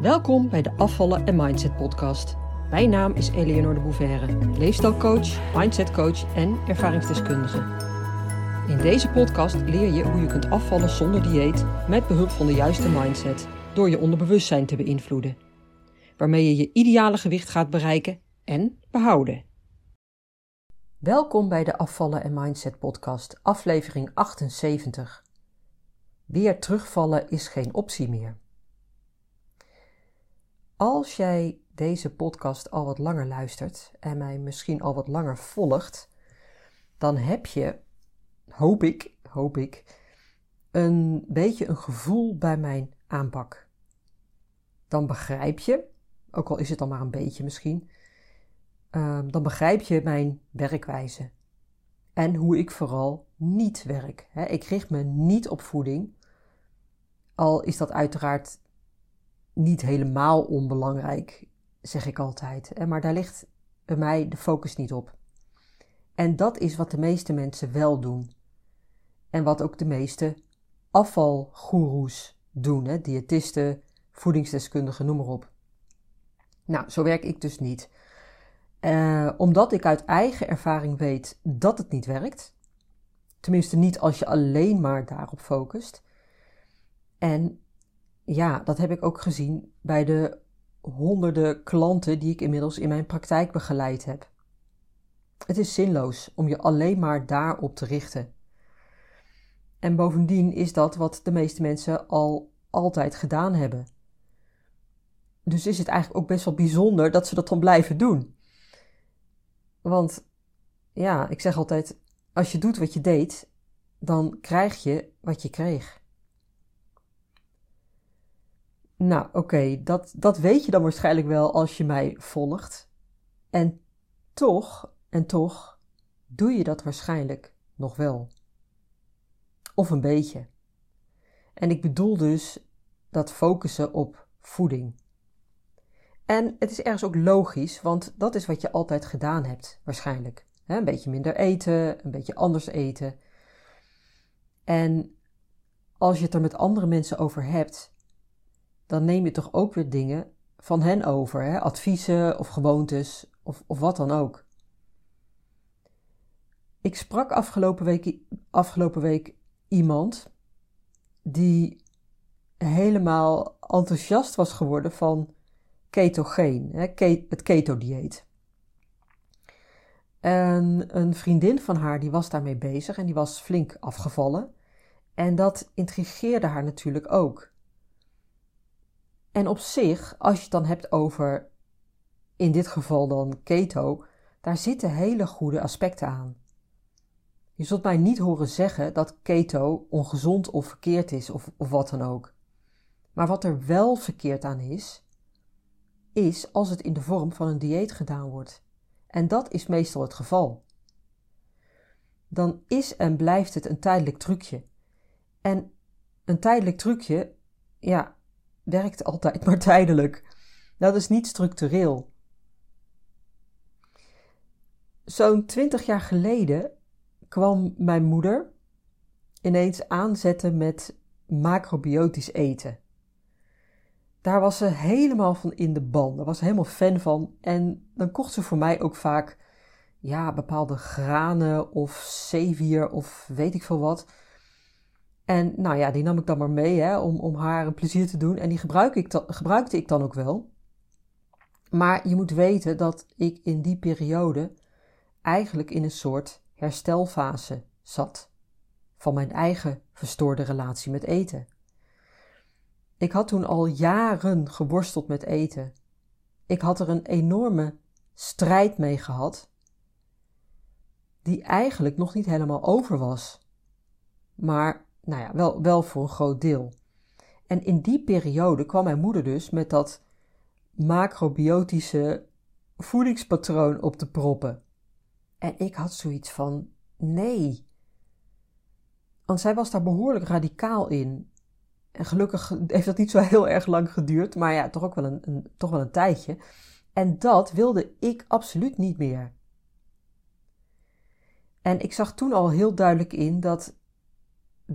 Welkom bij de Afvallen en Mindset podcast. Mijn naam is Eleonore de Bouverre, leefstijlcoach, mindsetcoach en ervaringsdeskundige. In deze podcast leer je hoe je kunt afvallen zonder dieet met behulp van de juiste mindset door je onderbewustzijn te beïnvloeden, waarmee je je ideale gewicht gaat bereiken en behouden. Welkom bij de Afvallen en Mindset podcast, aflevering 78. Weer terugvallen is geen optie meer. Als jij deze podcast al wat langer luistert en mij misschien al wat langer volgt, dan heb je, hoop ik, hoop ik, een beetje een gevoel bij mijn aanpak. Dan begrijp je, ook al is het dan maar een beetje misschien, ehm, dan begrijp je mijn werkwijze. En hoe ik vooral niet werk. ik richt me niet op voeding. Al is dat uiteraard niet helemaal onbelangrijk, zeg ik altijd. Maar daar ligt bij mij de focus niet op. En dat is wat de meeste mensen wel doen. En wat ook de meeste afvalgoeroes doen, hè? diëtisten, voedingsdeskundigen, noem maar op. Nou, zo werk ik dus niet. Uh, omdat ik uit eigen ervaring weet dat het niet werkt. Tenminste, niet als je alleen maar daarop focust. En ja, dat heb ik ook gezien bij de honderden klanten die ik inmiddels in mijn praktijk begeleid heb. Het is zinloos om je alleen maar daarop te richten. En bovendien is dat wat de meeste mensen al altijd gedaan hebben. Dus is het eigenlijk ook best wel bijzonder dat ze dat dan blijven doen. Want ja, ik zeg altijd: als je doet wat je deed, dan krijg je wat je kreeg. Nou, oké, dat, dat weet je dan waarschijnlijk wel als je mij volgt. En toch, en toch, doe je dat waarschijnlijk nog wel. Of een beetje. En ik bedoel dus dat focussen op voeding. En het is ergens ook logisch, want dat is wat je altijd gedaan hebt, waarschijnlijk. een beetje minder eten, een beetje anders eten. En als je het er met andere mensen over hebt, dan neem je toch ook weer dingen van hen over, hè? adviezen of gewoontes of, of wat dan ook. Ik sprak afgelopen week, afgelopen week iemand die helemaal enthousiast was geworden van ketogeen, hè? het keto-dieet. En een vriendin van haar die was daarmee bezig en die was flink afgevallen. En dat intrigeerde haar natuurlijk ook. En op zich, als je het dan hebt over, in dit geval dan keto, daar zitten hele goede aspecten aan. Je zult mij niet horen zeggen dat keto ongezond of verkeerd is of, of wat dan ook. Maar wat er wel verkeerd aan is, is als het in de vorm van een dieet gedaan wordt. En dat is meestal het geval. Dan is en blijft het een tijdelijk trucje. En een tijdelijk trucje, ja, werkt altijd maar tijdelijk. Dat is niet structureel. Zo'n twintig jaar geleden kwam mijn moeder ineens aanzetten met macrobiotisch eten. Daar was ze helemaal van in de ban. Daar was ze helemaal fan van. En dan kocht ze voor mij ook vaak ja, bepaalde granen of zeewier of weet ik veel wat. En nou ja, die nam ik dan maar mee hè, om, om haar een plezier te doen. En die gebruik ik gebruikte ik dan ook wel. Maar je moet weten dat ik in die periode eigenlijk in een soort herstelfase zat. Van mijn eigen verstoorde relatie met eten. Ik had toen al jaren geworsteld met eten. Ik had er een enorme strijd mee gehad, die eigenlijk nog niet helemaal over was. Maar nou ja, wel, wel voor een groot deel. En in die periode kwam mijn moeder dus met dat macrobiotische voedingspatroon op te proppen. En ik had zoiets van: nee. Want zij was daar behoorlijk radicaal in. En gelukkig heeft dat niet zo heel erg lang geduurd, maar ja, toch ook wel een, toch wel een tijdje. En dat wilde ik absoluut niet meer. En ik zag toen al heel duidelijk in dat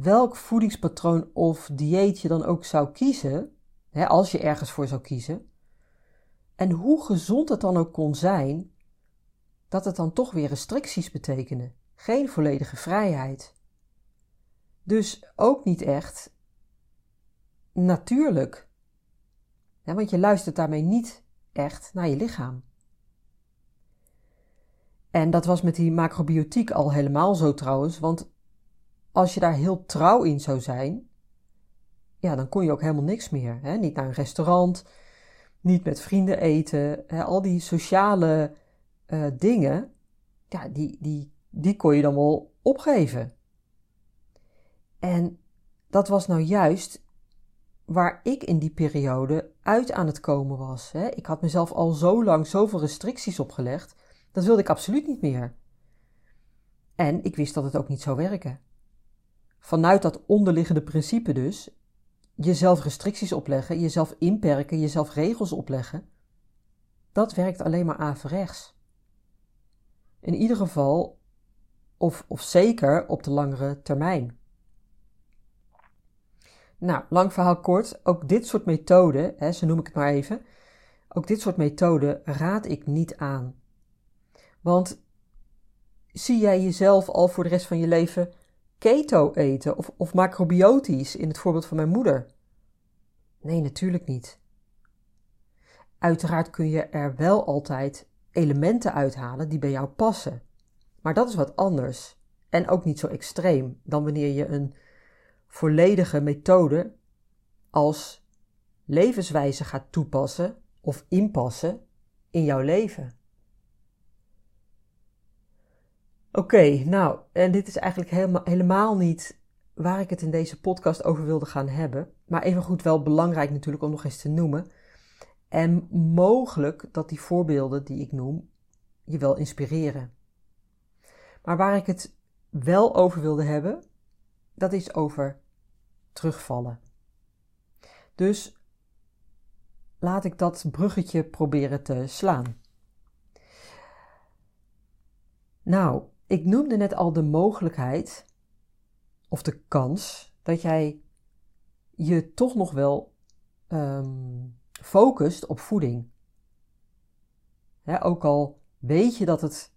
welk voedingspatroon of dieet je dan ook zou kiezen, hè, als je ergens voor zou kiezen. En hoe gezond het dan ook kon zijn, dat het dan toch weer restricties betekende. Geen volledige vrijheid. Dus ook niet echt natuurlijk. Want je luistert daarmee niet echt naar je lichaam. En dat was met die macrobiotiek al helemaal zo trouwens, want als je daar heel trouw in zou zijn, ja, dan kon je ook helemaal niks meer. Hè? Niet naar een restaurant, niet met vrienden eten, hè? al die sociale uh, dingen, ja, die, die, die kon je dan wel opgeven. En dat was nou juist waar ik in die periode uit aan het komen was. Hè? Ik had mezelf al zo lang zoveel restricties opgelegd, dat wilde ik absoluut niet meer. En ik wist dat het ook niet zou werken. Vanuit dat onderliggende principe dus, jezelf restricties opleggen, jezelf inperken, jezelf regels opleggen, dat werkt alleen maar averechts. In ieder geval, of, of zeker op de langere termijn. Nou, lang verhaal kort, ook dit soort methoden, hè, zo noem ik het maar even, ook dit soort methoden raad ik niet aan. Want zie jij jezelf al voor de rest van je leven keto eten of, of macrobiotisch in het voorbeeld van mijn moeder? Nee, natuurlijk niet. Uiteraard kun je er wel altijd elementen uithalen die bij jou passen. Maar dat is wat anders en ook niet zo extreem dan wanneer je een volledige methode als levenswijze gaat toepassen of inpassen in jouw leven. Oké, nou, en dit is eigenlijk helemaal, helemaal niet waar ik het in deze podcast over wilde gaan hebben. Maar even goed wel belangrijk natuurlijk om nog eens te noemen. En mogelijk dat die voorbeelden die ik noem je wel inspireren. Maar waar ik het wel over wilde hebben, dat is over terugvallen. Dus laat ik dat bruggetje proberen te slaan. Nou, ik noemde net al de mogelijkheid of de kans dat jij je toch nog wel um, focust op voeding. ook al weet je dat het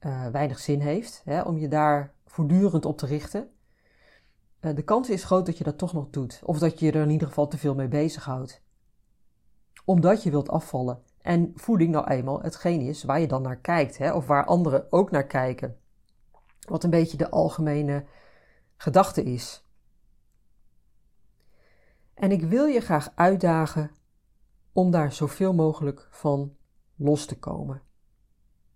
uh, weinig zin heeft om je daar voortdurend op te richten, uh, de kans is groot dat je dat toch nog doet. Of dat je er in ieder geval te veel mee bezighoudt. Omdat je wilt afvallen. En voeding nou eenmaal hetgeen is waar je dan naar kijkt, hè, of waar anderen ook naar kijken. Wat een beetje de algemene gedachte is. En ik wil je graag uitdagen om daar zoveel mogelijk van los te komen.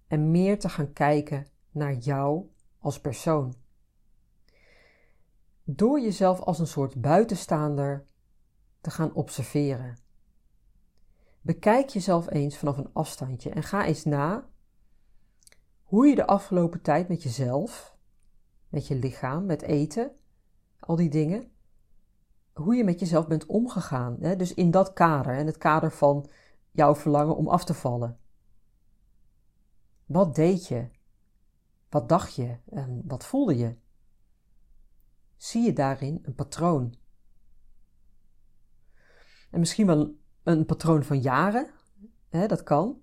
En meer te gaan kijken naar jou als persoon. Door jezelf als een soort buitenstaander te gaan observeren. Bekijk jezelf eens vanaf een afstandje en ga eens na hoe je de afgelopen tijd met jezelf, met je lichaam, met eten, al die dingen, hoe je met jezelf bent omgegaan. Hè? Dus in dat kader, in het kader van jouw verlangen om af te vallen. Wat deed je? Wat dacht je? En wat voelde je? Zie je daarin een patroon? En misschien wel een patroon van jaren, hè, dat kan,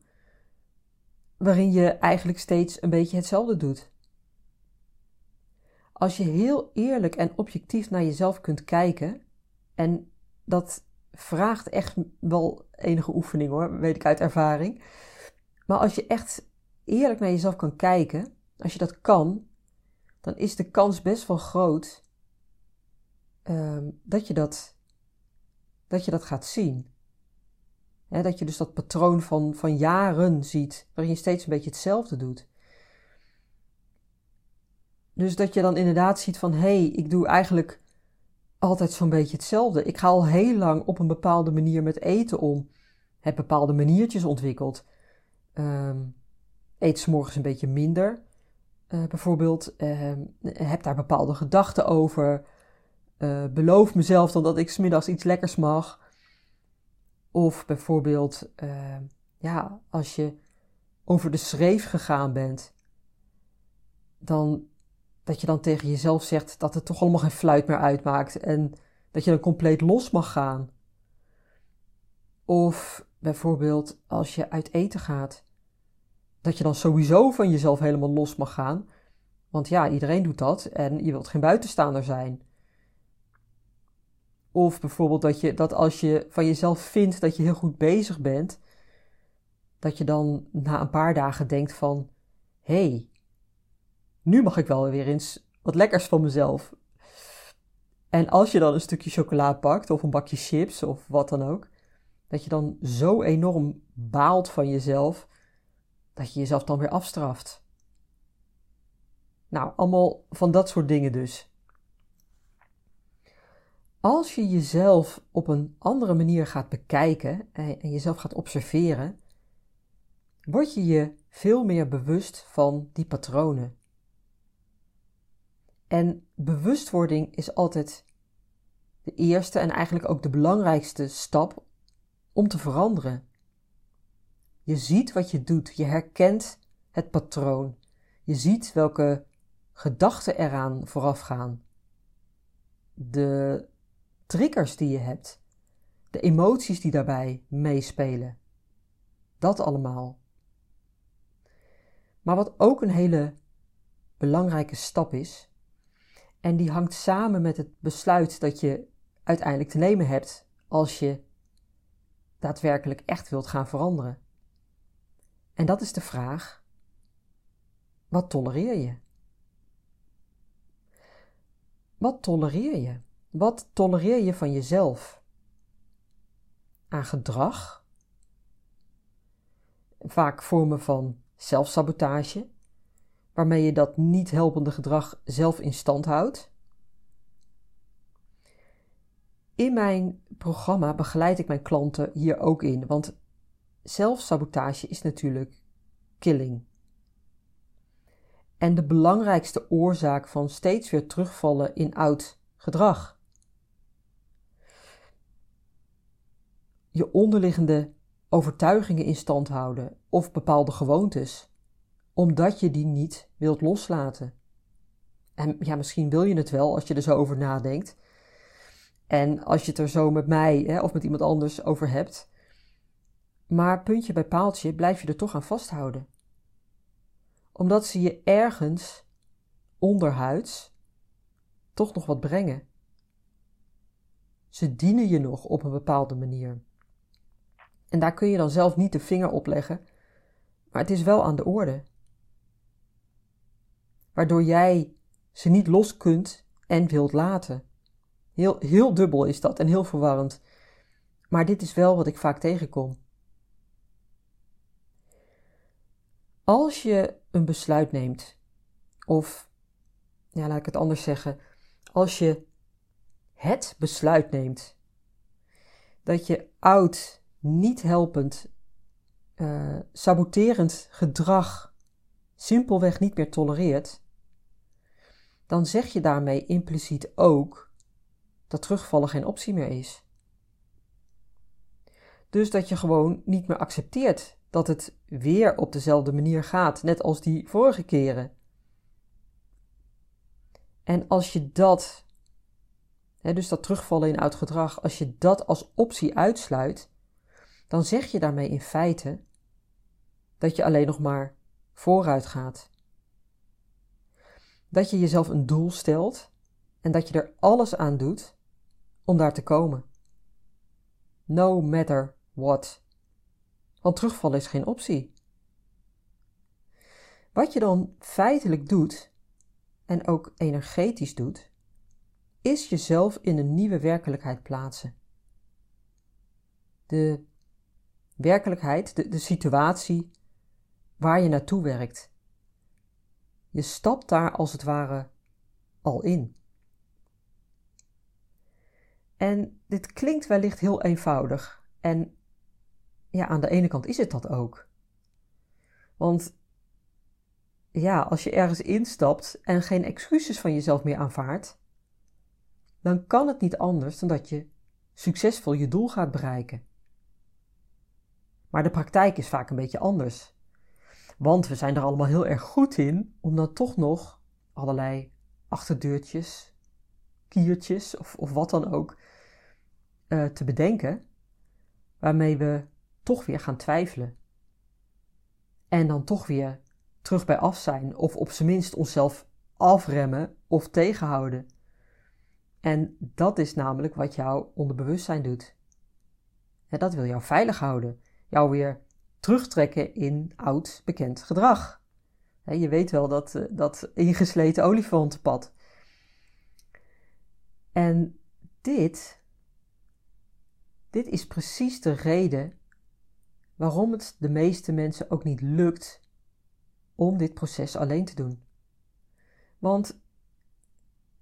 waarin je eigenlijk steeds een beetje hetzelfde doet. Als je heel eerlijk en objectief naar jezelf kunt kijken, en dat vraagt echt wel enige oefening hoor, weet ik uit ervaring. Maar als je echt eerlijk naar jezelf kan kijken, als je dat kan, dan is de kans best wel groot um, dat, je dat, dat je dat gaat zien dat je dus dat patroon van, van jaren ziet, waarin je steeds een beetje hetzelfde doet. Dus dat je dan inderdaad ziet van hé, hey, ik doe eigenlijk altijd zo'n beetje hetzelfde. Ik ga al heel lang op een bepaalde manier met eten om. Heb bepaalde maniertjes ontwikkeld. Um, eet s morgens een beetje minder. Uh, bijvoorbeeld, uh, heb daar bepaalde gedachten over. Uh, beloof mezelf dan dat ik smiddags iets lekkers mag. Of bijvoorbeeld, uh, ja, als je over de schreef gegaan bent, dan dat je dan tegen jezelf zegt dat het toch allemaal geen fluit meer uitmaakt en dat je dan compleet los mag gaan. Of bijvoorbeeld als je uit eten gaat, dat je dan sowieso van jezelf helemaal los mag gaan. Want ja, iedereen doet dat en je wilt geen buitenstaander zijn. Of bijvoorbeeld dat, je, dat als je van jezelf vindt dat je heel goed bezig bent, dat je dan na een paar dagen denkt van, hé, hey, nu mag ik wel weer eens wat lekkers van mezelf. En als je dan een stukje chocola pakt of een bakje chips of wat dan ook, dat je dan zo enorm baalt van jezelf dat je jezelf dan weer afstraft. Nou, allemaal van dat soort dingen dus. Als je jezelf op een andere manier gaat bekijken en jezelf gaat observeren, word je je veel meer bewust van die patronen. En bewustwording is altijd de eerste en eigenlijk ook de belangrijkste stap om te veranderen. Je ziet wat je doet, je herkent het patroon, je ziet welke gedachten eraan voorafgaan, de triggers die je hebt, de emoties die daarbij meespelen. Dat allemaal. Maar wat ook een hele belangrijke stap is, en die hangt samen met het besluit dat je uiteindelijk te nemen hebt als je daadwerkelijk echt wilt gaan veranderen. En dat is de vraag: wat tolereer je? Wat tolereer je? Wat tolereer je van jezelf? Aan gedrag? Vaak vormen van zelfsabotage, waarmee je dat niet helpende gedrag zelf in stand houdt. In mijn programma begeleid ik mijn klanten hier ook in, want zelfsabotage is natuurlijk killing. En de belangrijkste oorzaak van steeds weer terugvallen in oud gedrag. Je onderliggende overtuigingen in stand houden of bepaalde gewoontes, omdat je die niet wilt loslaten. En ja, misschien wil je het wel als je er zo over nadenkt. En als je het er zo met mij hè, of met iemand anders over hebt. Maar puntje bij paaltje blijf je er toch aan vasthouden. Omdat ze je ergens onderhuids toch nog wat brengen. Ze dienen je nog op een bepaalde manier. En daar kun je dan zelf niet de vinger op leggen, maar het is wel aan de orde. Waardoor jij ze niet los kunt en wilt laten. Heel, heel dubbel is dat en heel verwarrend. Maar dit is wel wat ik vaak tegenkom. Als je een besluit neemt, of ja, laat ik het anders zeggen, als je het besluit neemt dat je oud niet helpend, uh, saboterend gedrag simpelweg niet meer tolereert, dan zeg je daarmee impliciet ook dat terugvallen geen optie meer is. Dus dat je gewoon niet meer accepteert dat het weer op dezelfde manier gaat, net als die vorige keren. En als je dat, hè, dus dat terugvallen in oud gedrag, als je dat als optie uitsluit, dan zeg je daarmee in feite dat je alleen nog maar vooruit gaat. Dat je jezelf een doel stelt en dat je er alles aan doet om daar te komen. No matter what. Want terugvallen is geen optie. Wat je dan feitelijk doet, en ook energetisch doet, is jezelf in een nieuwe werkelijkheid plaatsen. De werkelijkheid, de, de situatie waar je naartoe werkt. Je stapt daar als het ware al in. En dit klinkt wellicht heel eenvoudig. En ja, aan de ene kant is het dat ook. Want ja, als je ergens instapt en geen excuses van jezelf meer aanvaardt, dan kan het niet anders dan dat je succesvol je doel gaat bereiken. Maar de praktijk is vaak een beetje anders. Want we zijn er allemaal heel erg goed in om dan toch nog allerlei achterdeurtjes, kiertjes of, of wat dan ook uh, te bedenken, waarmee we toch weer gaan twijfelen. En dan toch weer terug bij af zijn, of op zijn minst onszelf afremmen of tegenhouden. En dat is namelijk wat jouw onderbewustzijn doet. Dat wil jou veilig houden, jou weer terugtrekken in oud bekend gedrag. Je weet wel dat, eh, dat ingesleten olifantenpad. En dit, dit is precies de reden waarom het de meeste mensen ook niet lukt om dit proces alleen te doen. Want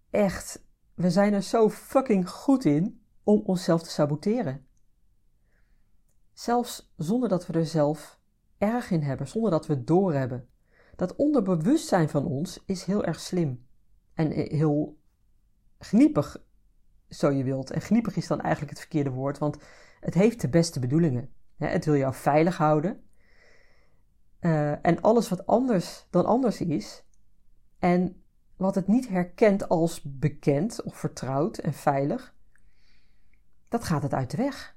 echt, we zijn er zo fucking goed in om onszelf te saboteren. Zelfs zonder dat we er zelf erg in hebben, zonder dat we het doorhebben. Dat onderbewustzijn van ons is heel erg slim en heel gniepig, zo je wilt. En gniepig is dan eigenlijk het verkeerde woord, want het heeft de beste bedoelingen. Het wil jou veilig houden. Uh, en alles wat anders dan anders is, en wat het niet herkent als bekend of vertrouwd en veilig, dat gaat het uit de weg.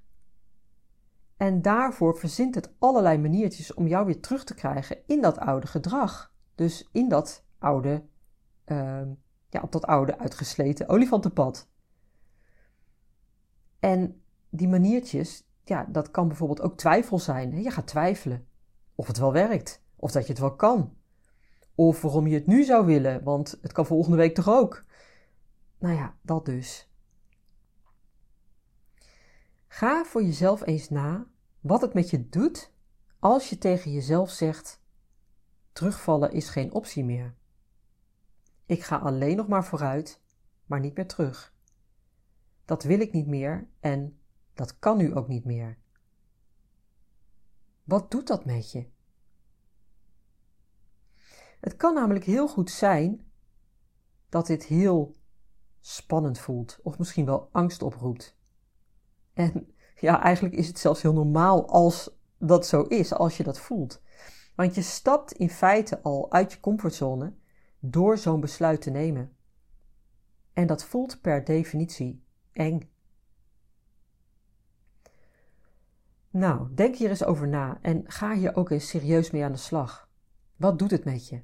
En daarvoor verzint het allerlei maniertjes om jou weer terug te krijgen in dat oude gedrag. Dus in dat oude, uh, ja, op dat oude uitgesleten olifantenpad. En die maniertjes, ja, dat kan bijvoorbeeld ook twijfel zijn. Je gaat twijfelen of het wel werkt, of dat je het wel kan. Of waarom je het nu zou willen, want het kan volgende week toch ook. Nou ja, dat dus. Ga voor jezelf eens na wat het met je doet als je tegen jezelf zegt: terugvallen is geen optie meer. Ik ga alleen nog maar vooruit, maar niet meer terug. Dat wil ik niet meer en dat kan nu ook niet meer. Wat doet dat met je? Het kan namelijk heel goed zijn dat dit heel spannend voelt, of misschien wel angst oproept. En ja, eigenlijk is het zelfs heel normaal als dat zo is, als je dat voelt. Want je stapt in feite al uit je comfortzone door zo'n besluit te nemen. En dat voelt per definitie eng. Nou, denk hier eens over na en ga hier ook eens serieus mee aan de slag. Wat doet het met je?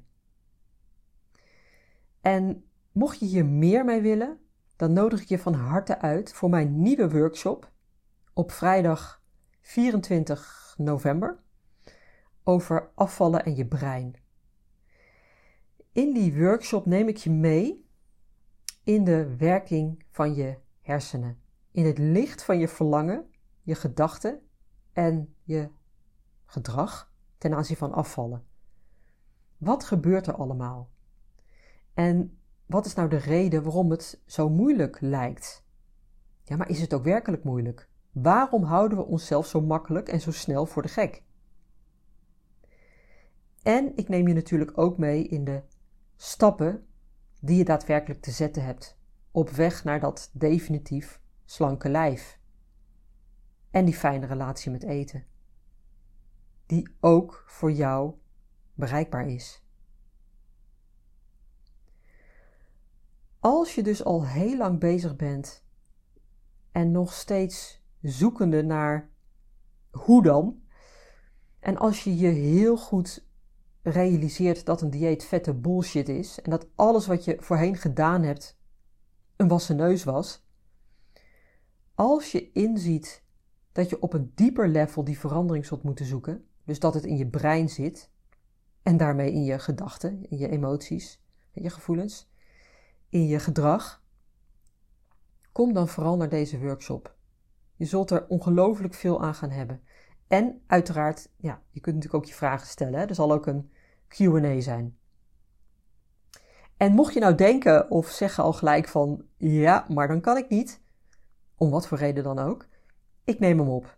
En mocht je hier meer mee willen, dan nodig ik je van harte uit voor mijn nieuwe workshop op vrijdag 24 november over afvallen en je brein. In die workshop neem ik je mee in de werking van je hersenen, in het licht van je verlangen, je gedachten en je gedrag ten aanzien van afvallen. Wat gebeurt er allemaal? En wat is nou de reden waarom het zo moeilijk lijkt? Ja, maar is het ook werkelijk moeilijk? Waarom houden we onszelf zo makkelijk en zo snel voor de gek? En ik neem je natuurlijk ook mee in de stappen die je daadwerkelijk te zetten hebt op weg naar dat definitief slanke lijf. En die fijne relatie met eten. Die ook voor jou bereikbaar is. Als je dus al heel lang bezig bent en nog steeds zoekende naar hoe dan, en als je je heel goed realiseert dat een dieet vette bullshit is en dat alles wat je voorheen gedaan hebt een wassen neus was, als je inziet dat je op een dieper level die verandering zult moeten zoeken, dus dat het in je brein zit en daarmee in je gedachten, in je emoties, in je gevoelens, in je gedrag, kom dan vooral naar deze workshop. Je zult er ongelooflijk veel aan gaan hebben. En uiteraard, ja, je kunt natuurlijk ook je vragen stellen. Hè? Er zal ook een QA zijn. En mocht je nou denken of zeggen al gelijk van ja, maar dan kan ik niet, om wat voor reden dan ook, ik neem hem op.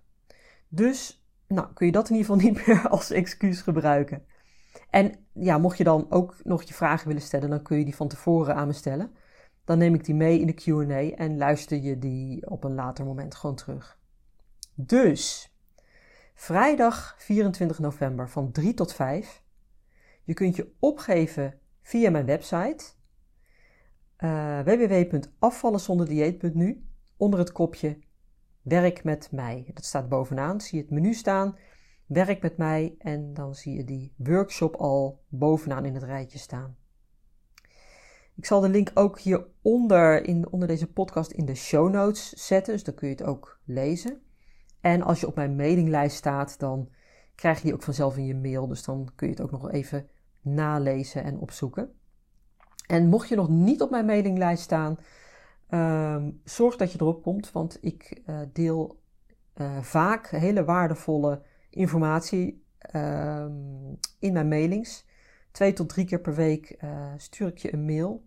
Dus, nou, kun je dat in ieder geval niet meer als excuus gebruiken. En ja, mocht je dan ook nog je vragen willen stellen, dan kun je die van tevoren aan me stellen. Dan neem ik die mee in de QA en luister je die op een later moment gewoon terug. Dus, vrijdag 24 november van 3 tot 5. Je kunt je opgeven via mijn website uh, www.afvallenzonderdieet.nu onder het kopje Werk met mij. Dat staat bovenaan. Zie je het menu staan. Werk met mij. En dan zie je die workshop al bovenaan in het rijtje staan. Ik zal de link ook hieronder in, onder deze podcast in de show notes zetten. Dus dan kun je het ook lezen. En als je op mijn mailinglijst staat, dan krijg je die ook vanzelf in je mail. Dus dan kun je het ook nog even nalezen en opzoeken. En mocht je nog niet op mijn mailinglijst staan, ehm, zorg dat je erop komt, want ik uh, deel uh, vaak hele waardevolle informatie uh, in mijn mailings. Twee tot drie keer per week uh, stuur ik je een mail.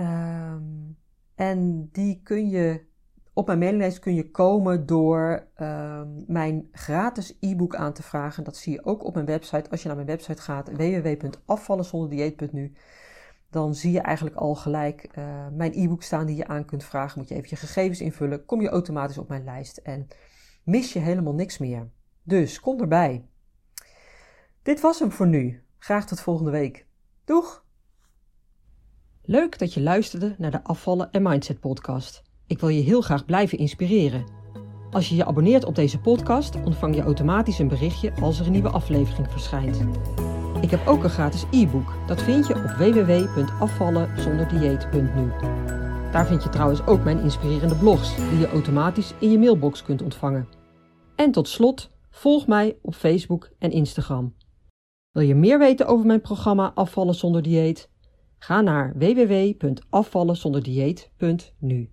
Um, en die kun je op mijn mailinglijst kun je komen door uh, mijn gratis e-book aan te vragen. Dat zie je ook op mijn website. Als je naar mijn website gaat, www.afvallenzonderdieet.nu, dan zie je eigenlijk al gelijk uh, mijn e-book staan die je aan kunt vragen. Moet je even je gegevens invullen, kom je automatisch op mijn lijst en mis je helemaal niks meer. Dus kom erbij. Dit was hem voor nu. Graag tot volgende week. Doeg! Leuk dat je luisterde naar de Afvallen en Mindset podcast. Ik wil je heel graag blijven inspireren. Als je je abonneert op deze podcast, ontvang je automatisch een berichtje als er een nieuwe aflevering verschijnt. Ik heb ook een gratis e-book. Dat vind je op www.afvallenzonderdieet.nu. Daar vind je trouwens ook mijn inspirerende blogs, die je automatisch in je mailbox kunt ontvangen. En tot slot, volg mij op Facebook en Instagram. Wil je meer weten over mijn programma Afvallen zonder dieet? Ga naar www.afvallenzonderdieet.nu.